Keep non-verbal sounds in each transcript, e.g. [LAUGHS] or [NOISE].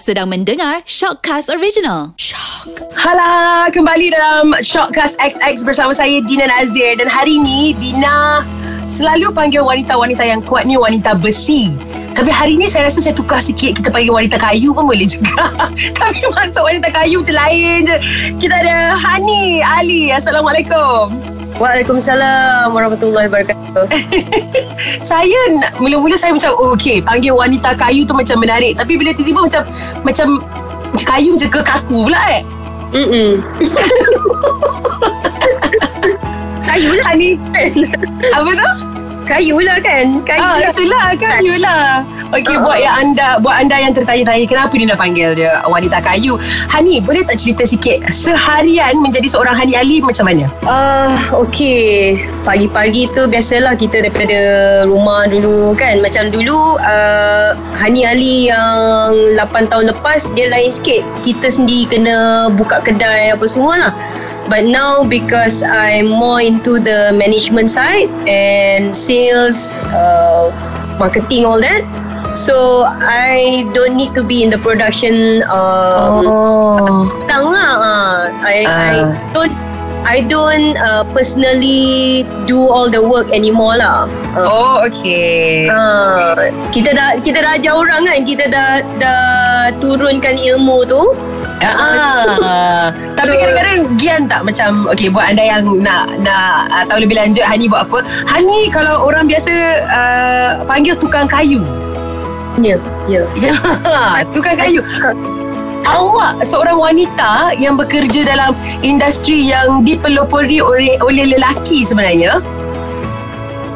Sedang mendengar Shockcast Original. Shock. Hala, kembali dalam Shockcast XX bersama saya Dina Nazir dan hari ini Dina selalu panggil wanita-wanita yang kuat ni wanita besi. Tapi hari ni saya rasa saya tukar sikit kita panggil wanita kayu pun boleh juga. [LAUGHS] Tapi masuk wanita kayu macam lain je. Kita ada Hani Ali. Assalamualaikum. Waalaikumsalam warahmatullahi wabarakatuh. [LAUGHS] saya nak- mula-mula saya macam oh, okey panggil wanita kayu tu macam menarik tapi bila tiba-tiba macam macam macam kayu macam kekaku pula eh. Mm-mm. [LAUGHS] Kayu lah ni. Apa tu? Kayu lah kan? Kayu Ah, lah. itulah kayu lah. Okey, Ah. buat yang anda buat anda yang tertanya-tanya kenapa dia nak panggil dia wanita kayu. Hani, boleh tak cerita sikit seharian menjadi seorang Hani Ali macam mana? Ah, okey. Pagi-pagi tu biasalah kita daripada rumah dulu kan. Macam dulu uh, Hani Ali yang 8 tahun lepas dia lain sikit. Kita sendiri kena buka kedai apa semua lah. But now because I'm more into the management side and sales, uh, marketing all that. So I don't need to be in the production um, oh. Tang lah ah. I, Ah. I don't I don't uh, personally do all the work anymore lah. Uh, Oh, okey. uh, kita dah kita dah ajar orang kan kita dah dah turunkan ilmu tu. Ah. Tapi kadang-kadang gian tak macam okey buat anda yang nak nak uh, tahu lebih lanjut Hani buat apa? Hani kalau orang biasa uh, panggil tukang kayu. Ya, ya. [LAUGHS] Ya, tukang kayu. Awak seorang wanita yang bekerja dalam industri yang dipelopori oleh, oleh lelaki sebenarnya.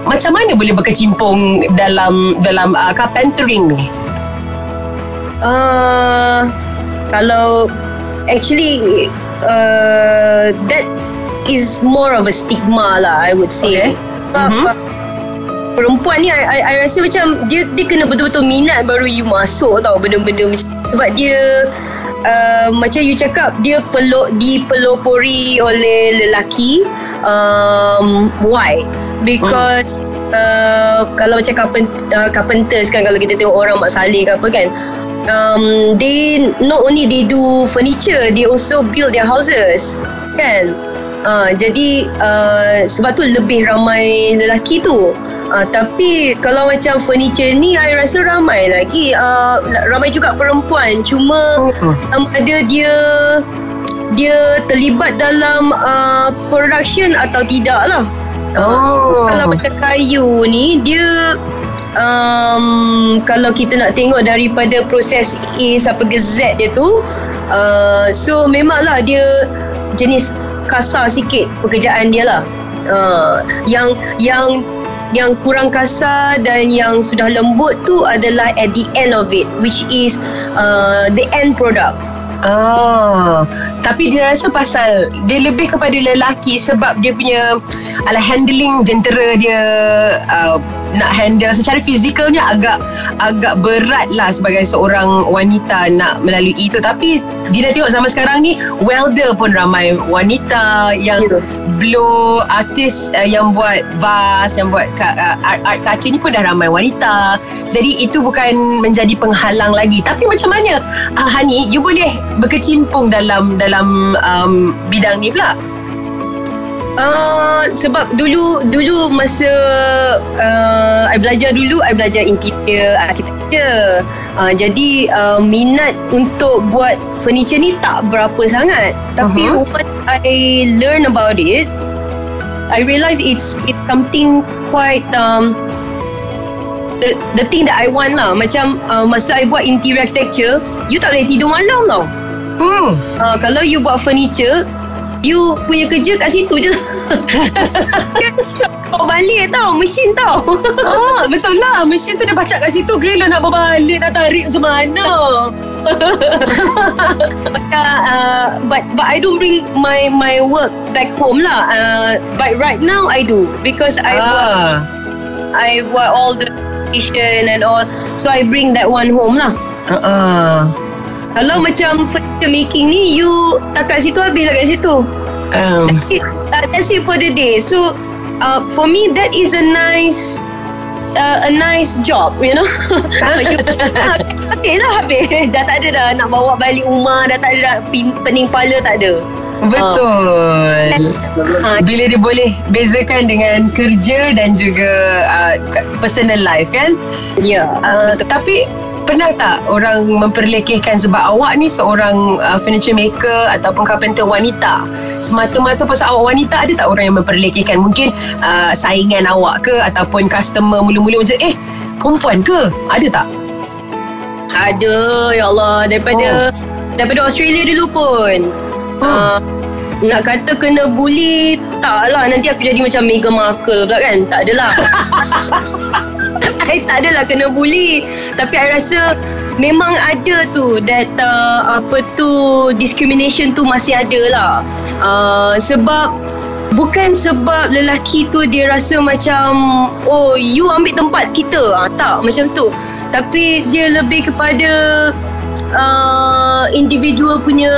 Macam mana boleh berkecimpung dalam dalam uh, carpentering ni? Uh, kalau actually uh, that is more of a stigma lah I would say. Okay. Sebab, Mhm. uh, Perempuan ni I, I, I rasa macam dia dia kena betul-betul minat baru you masuk tau benda-benda macam sebab dia uh, macam you cakap dia peluk dipelopori oleh lelaki um, why because uh, kalau macam carpent, uh, carpenters kan kalau kita tengok orang mak saleh ke apa kan um, they not only they do furniture they also build their houses kan? Uh, jadi uh, sebab tu lebih ramai lelaki tu. Uh, tapi kalau macam furniture ni I rasa ramai lagi. Uh, ramai juga perempuan. Cuma sama ada dia dia terlibat dalam uh, production atau tidak lah. Uh, so Oh. kalau macam kayu ni dia um, kalau kita nak tengok daripada proses A sampai ke Z dia tu uh, so memanglah dia jenis kasar sikit pekerjaan dia lah. Uh, yang yang yang kurang kasar dan yang sudah lembut tu adalah at the end of it which is uh, the end product Ah, tapi dia rasa pasal dia lebih kepada lelaki sebab dia punya ala handling jentera dia uh, nak handle secara fizikalnya agak agak berat lah sebagai seorang wanita nak melalui itu tapi Dina tengok zaman sekarang ni welder pun ramai wanita yang Ya. Blow artis uh, yang buat vas yang buat uh, art, art kaca ni pun dah ramai wanita. Jadi itu bukan menjadi penghalang lagi. Tapi macam mana? Uh, Hani you boleh berkecimpung dalam dalam um, bidang ni pula Uh, sebab dulu dulu masa uh, I belajar dulu I belajar interior architecture. Uh, jadi uh, minat untuk buat furniture ni tak berapa sangat. Tapi uh-huh. once I learn about it, I realise it's it's something quite um the the thing that I want lah. Macam uh, masa I buat interior architecture, you tak boleh tidur malam tau. hmm Uh, kalau you buat furniture, you punya kerja kat situ je. [LAUGHS] Kau balik tau, mesin tau. ah, betul lah mesin tu dia baca kat situ gila nak berbalik nak tarik macam mana uh, but but I don't bring my my work back home lah. Uh, but right now I do because I work ah. I work all the station and all. So I bring that one home lah. Uh-uh. Kalau macam furniture making ni, you tak kat situ habis lah kat situ. Um, That's it, uh, that's it for the day. So uh, for me, that is a nice uh, a nice job you know [LAUGHS] you, [LAUGHS] sakit lah habis dah tak ada dah nak bawa balik rumah dah tak ada dah pin, pening kepala tak ada Betul. Ha. Bila dia boleh bezakan dengan kerja dan juga uh, personal life kan? ya Uh, tapi pernah tak orang memperlekehkan sebab awak ni seorang uh, furniture maker ataupun carpenter wanita? Semata-mata pasal awak wanita ada tak orang yang memperlekehkan? Mungkin uh, saingan awak ke ataupun customer mula-mula macam eh perempuan ke? Ada tak? Ada ya Allah. Daripada daripada Australia dulu pun. Oh. uh, nak kata kena bully tak lah. Nanti aku jadi macam Meghan Markle pula kan? Tak adalah [LAUGHS] I tak adalah kena bully. Tapi I rasa Memang ada tu That uh, Apa tu Discrimination tu masih ada lah. Uh, Sebab Bukan sebab lelaki tu dia rasa macam Oh you ambil tempat kita. Ah, Tak macam tu. Tapi dia lebih kepada uh, Individual punya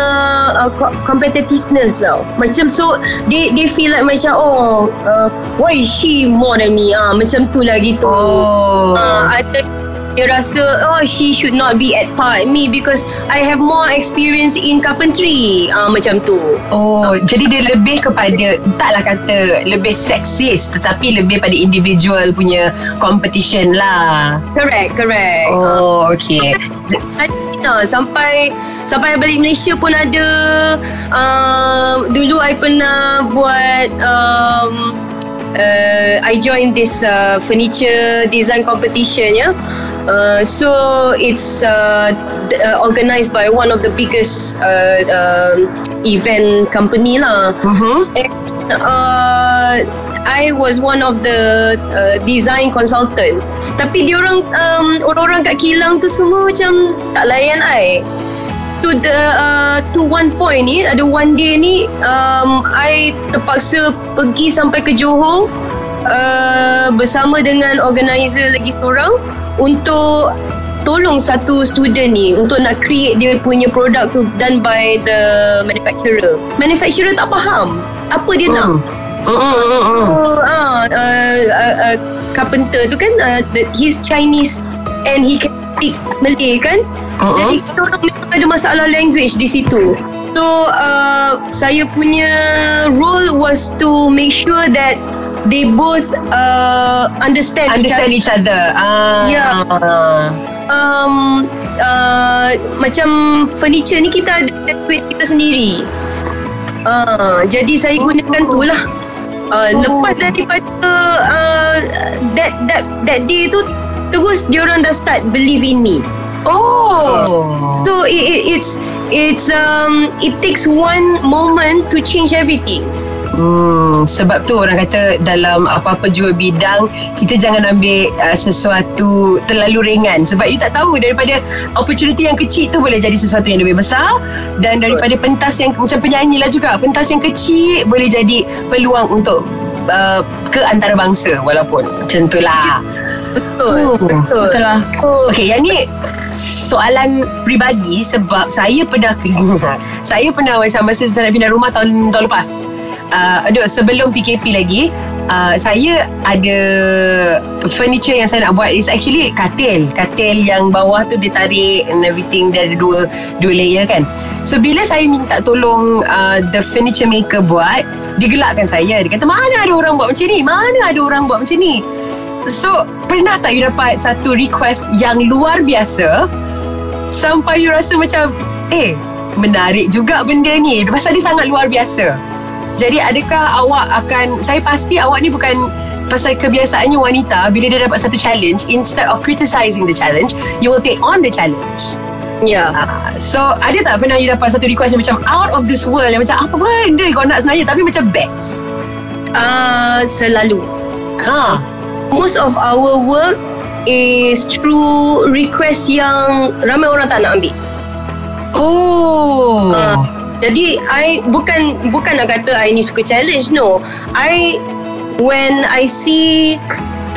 uh, co- Competitiveness tau. Macam so They they feel like macam Oh uh, Why is she more than me? Ah, Macam tu lah gitu. Oh. Uh, ada dia rasa oh she should not be at par with me because I have more experience in carpentry. Uh, macam tu. Oh, jadi dia lebih kepada taklah kata lebih seksis tetapi lebih pada individual punya competition lah. correct correct. Uh, Oh, okay. Ada sampai sampai balik Malaysia pun ada uh, dulu I pernah buat um, uh, I joined this uh, furniture design competition ya Uh, so it's uh, uh, organized by one of the biggest uh, um event company lah. Mhm. And, uh, I was one of the uh, design consultant. Tapi diorang um, orang-orang kat kilang tu semua macam tak layan I. To the uh, to one point ni ada one day ni um, I terpaksa pergi sampai ke Johor uh, bersama dengan organizer lagi seorang untuk tolong satu student ni untuk nak create dia punya produk tu done by the manufacturer. Manufacturer tak faham apa dia nak. Oh, ah, uh, uh, uh, carpenter tu kan uh, the, he's Chinese and he can speak Malay kan. Uh-uh. Jadi kita orang memang ada masalah language di situ. So uh, saya punya role was to make sure that they both uh, understand, Understand each each other. Ah. Yeah. ah. um, uh, macam furniture ni kita ada language kita sendiri. Uh, jadi saya gunakan tu lah. Uh, Oh. Lepas daripada uh, that that that day tu terus diorang dah start believe in me. Oh. So it, it, it's it's um it takes one moment to change everything. Hmm, sebab tu orang kata dalam apa-apa jua bidang kita jangan ambil uh, sesuatu terlalu ringan. Sebab you tak tahu daripada opportunity yang kecil tu boleh jadi sesuatu yang lebih besar dan daripada pentas yang macam penyanyi lah juga pentas yang kecil boleh jadi peluang untuk uh, ke antarabangsa walaupun macam tu lah. Betul. betul. Betul lah. Okay yang ni soalan peribadi sebab saya pernah [LAUGHS] saya pernah masa saya nak pindah rumah tahun tahun lepas uh, aduh sebelum PKP lagi uh, saya ada furniture yang saya nak buat. Is actually katil. Katil yang bawah tu dia tarik and everything. Dia ada dua dua layer kan. So bila saya minta tolong uh, the furniture maker buat dia gelakkan saya. Dia kata mana ada orang buat macam ni? Mana ada orang buat macam ni? So Pernah tak you dapat Satu request Yang luar biasa Sampai you rasa macam Eh Menarik juga benda ni. Pasal dia sangat luar biasa Jadi adakah awak akan Saya pasti awak ni bukan Pasal kebiasaannya wanita Bila dia dapat satu challenge Instead of criticizing the challenge You will take on the challenge Ya. Ah, So ada tak pernah you dapat Satu request yang macam Out of this world Yang macam apa benda kau nak sebenarnya Tapi macam best Uh, selalu. Ha most of our work is through request yang ramai orang tak nak ambil. Oh Uh, jadi I bukan bukan nak kata I ni suka challenge no. I when I see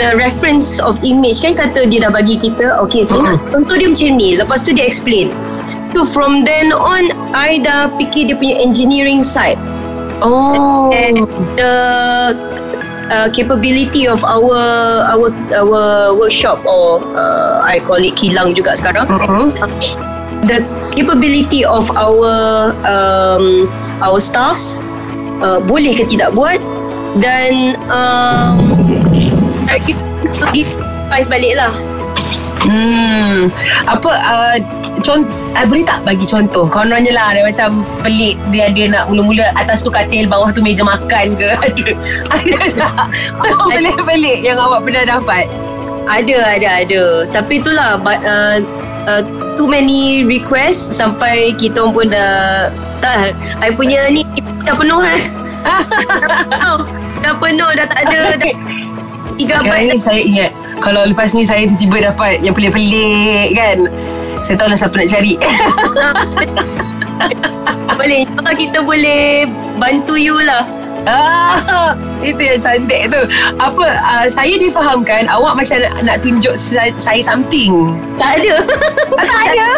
the reference of image kan kata dia dah bagi kita okay saya nak contoh dia macam ni lepas tu dia explain. So from then on I dah fikir dia punya engineering side Oh and the uh, capability of our our our workshop or uh, I call it kilang juga sekarang. Mhm. The capability of our um, our staffs uh, boleh ke tidak buat dan um, kita pergi balik lah. Hmm. Apa uh, contoh uh, boleh tak bagi contoh kononnya lah dia macam pelik dia dia nak mula-mula atas tu katil bawah tu meja makan ke ada [LAUGHS] ada tak oh, pelik-pelik yang awak pernah dapat Ada, ada, ada. Tapi itulah, but, uh, uh, too many request sampai kita pun dah, dah, I punya ni dah penuh eh. [LAUGHS] dah, dah penuh, dah tak ada, dah tiga sekarang ni saya ingat kalau lepas ni saya tiba-tiba dapat yang pelik-pelik kan saya tahu lah siapa nak cari boleh. [LAUGHS] InsyaAllah kita boleh bantu you lah. Ah, [LAUGHS] itu yang cantik tu. Apa uh, saya difahamkan awak macam nak, nak tunjuk sa- saya something. Tak ada. Ah, [LAUGHS] tak ada.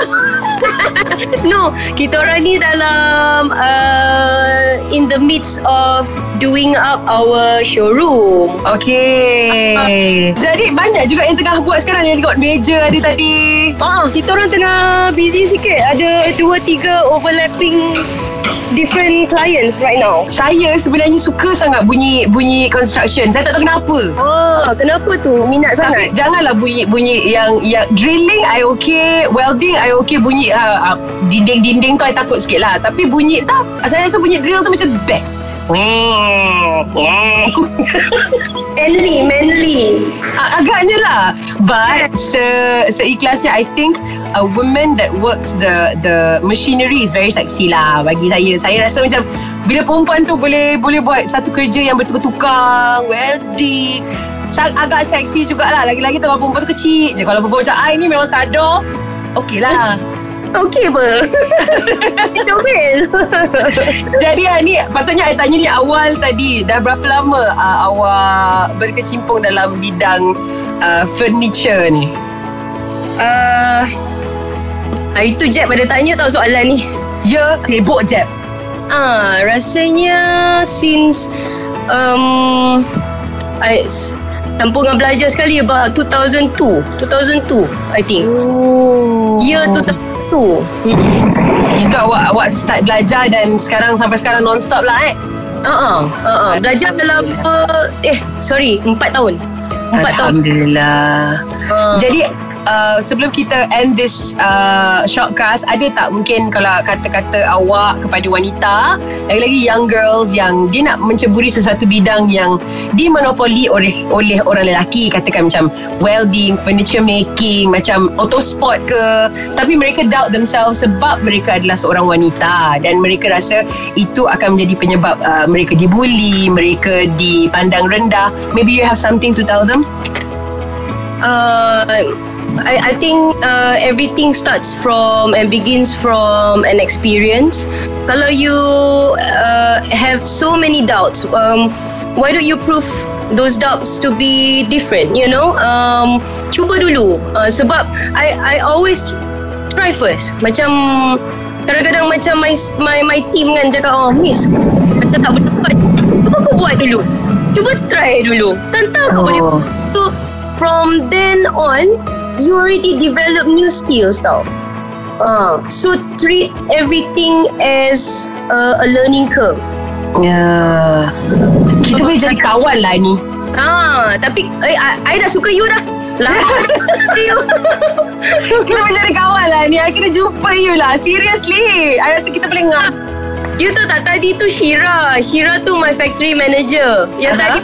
[LAUGHS] no, kita orang ni dalam uh, in the midst of doing up our showroom. Okey. Jadi banyak juga yang tengah buat sekarang yang tengok meja ada tadi. Ah, kita orang tengah busy sikit. Ada dua tiga overlapping different clients right now. Saya sebenarnya suka sangat bunyi bunyi construction. Saya tak tahu kenapa. Ah, kenapa tu? Minat Tapi sangat. janganlah bunyi bunyi yang yang drilling I okay, welding I okay bunyi uh, uh, dinding-dinding tu I takut sikit lah. Tapi bunyi tak. Saya rasa bunyi drill tu macam best. [LAUGHS] Manly, manly. Agaknya lah But se seikhlasnya I think a woman that works the the machinery is very sexy lah bagi saya. Saya rasa macam bila perempuan tu boleh boleh buat satu kerja yang bertukar-tukar, welding, agak seksi jugalah. Lagi-lagi kalau perempuan tu kecil je. Kalau perempuan macam I ni memang sadar, okey lah. Okey apa? [LAUGHS] Best. Jadi ah, ni patutnya I tanya ni awal tadi. Dah berapa lama uh, awak berkecimpung dalam bidang uh, furniture ni? Uh, hari tu Jeb ada tanya tau soalan ni. Ya, sibuk je. Ah, rasanya since um, I, Tampungan belajar sekali about 2002 2002 I think Oh. Year 2002 Mm-mm. Itu awak awak start belajar dan sekarang sampai sekarang non-stop lah eh. Uh-uh, uh-uh. Belajar dalam uh, Eh sorry 4 tahun 4 tahun Alhamdulillah. uh, Jadi uh, sebelum kita end this uh, shortcast ada tak mungkin kalau kata-kata awak kepada wanita lagi-lagi young girls yang dia nak menceburi sesuatu bidang yang dimonopoli oleh oleh orang lelaki katakan macam welding, furniture making, macam autosport ke tapi mereka doubt themselves sebab mereka adalah seorang wanita dan mereka rasa itu akan menjadi penyebab uh, mereka dibuli, mereka dipandang rendah. Maybe you have something to tell them? uh, I, I think uh, everything starts from and begins from an experience. Kalau you uh, have so many doubts, um, why don't you prove those doubts to be different? You know, um, cuba dulu. Uh, sebab I I always try first. Macam kadang-kadang macam my my my team kan cakap oh miss kata tak boleh buat cuba kau buat dulu cuba try dulu tentang kau boleh Oh. So from then on, you already develop new skills tau. Uh, so treat everything as uh, a learning curve. Ya. Kita boleh jadi kawan lah ni. Ah, tapi eh, I, I dah suka you dah. [LAUGHS] You. Kita boleh jadi kawan lah ni. Akhirnya jumpa you lah. Seriously. I rasa kita boleh ngap. You tahu tak tadi tu Shira. Shira tu my factory manager. Yang Aha. tadi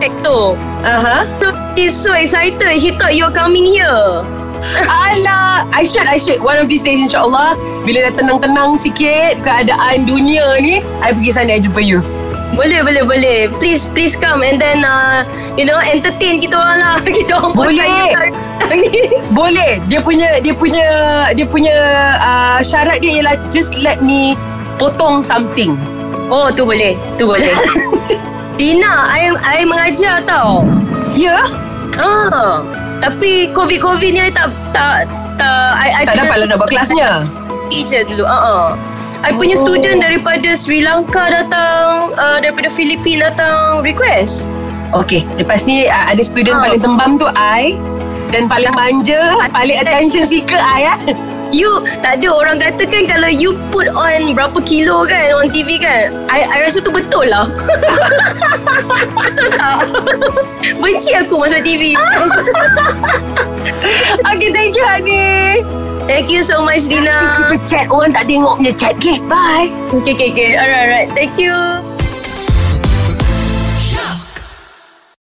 Hector. Aha. So she's so excited. She thought you're coming here. Alah. I should, I should. One of these days insyaAllah. Bila dah tenang-tenang sikit keadaan dunia ni, I pergi sana I jumpa you. Boleh, boleh, boleh. Please, please come and then, uh, you know, entertain kita orang lah. [LAUGHS] Kita orang Boleh. Boleh. Dia punya, dia punya, dia punya uh, syarat dia ialah just let me potong something. Oh, tu boleh. Tu boleh. [LAUGHS] Dina, I, I mengajar tau. Ya? Ah, tapi COVID-COVID ni I tak, tak, tak, I, I Tak dapat lah nak buat kelasnya. teacher dulu. Uh -uh. I punya Oh. student daripada Sri Lanka datang, uh, daripada Filipina datang request. Okay Lepas ni uh, Ada student Ah. paling tembam tu I Dan paling manja Paling attention seeker I ya. [LAUGHS] You tak ada orang kata kan kalau you put on berapa kilo kan on TV kan. I, I rasa tu betul lah. [LAUGHS] Benci aku masa TV. [LAUGHS] Okay thank you Hani Thank you so much Dina. Kita chat Orang tak tengok punya chat Okay bye Okay, okay, okay. Alright, alright. Thank you.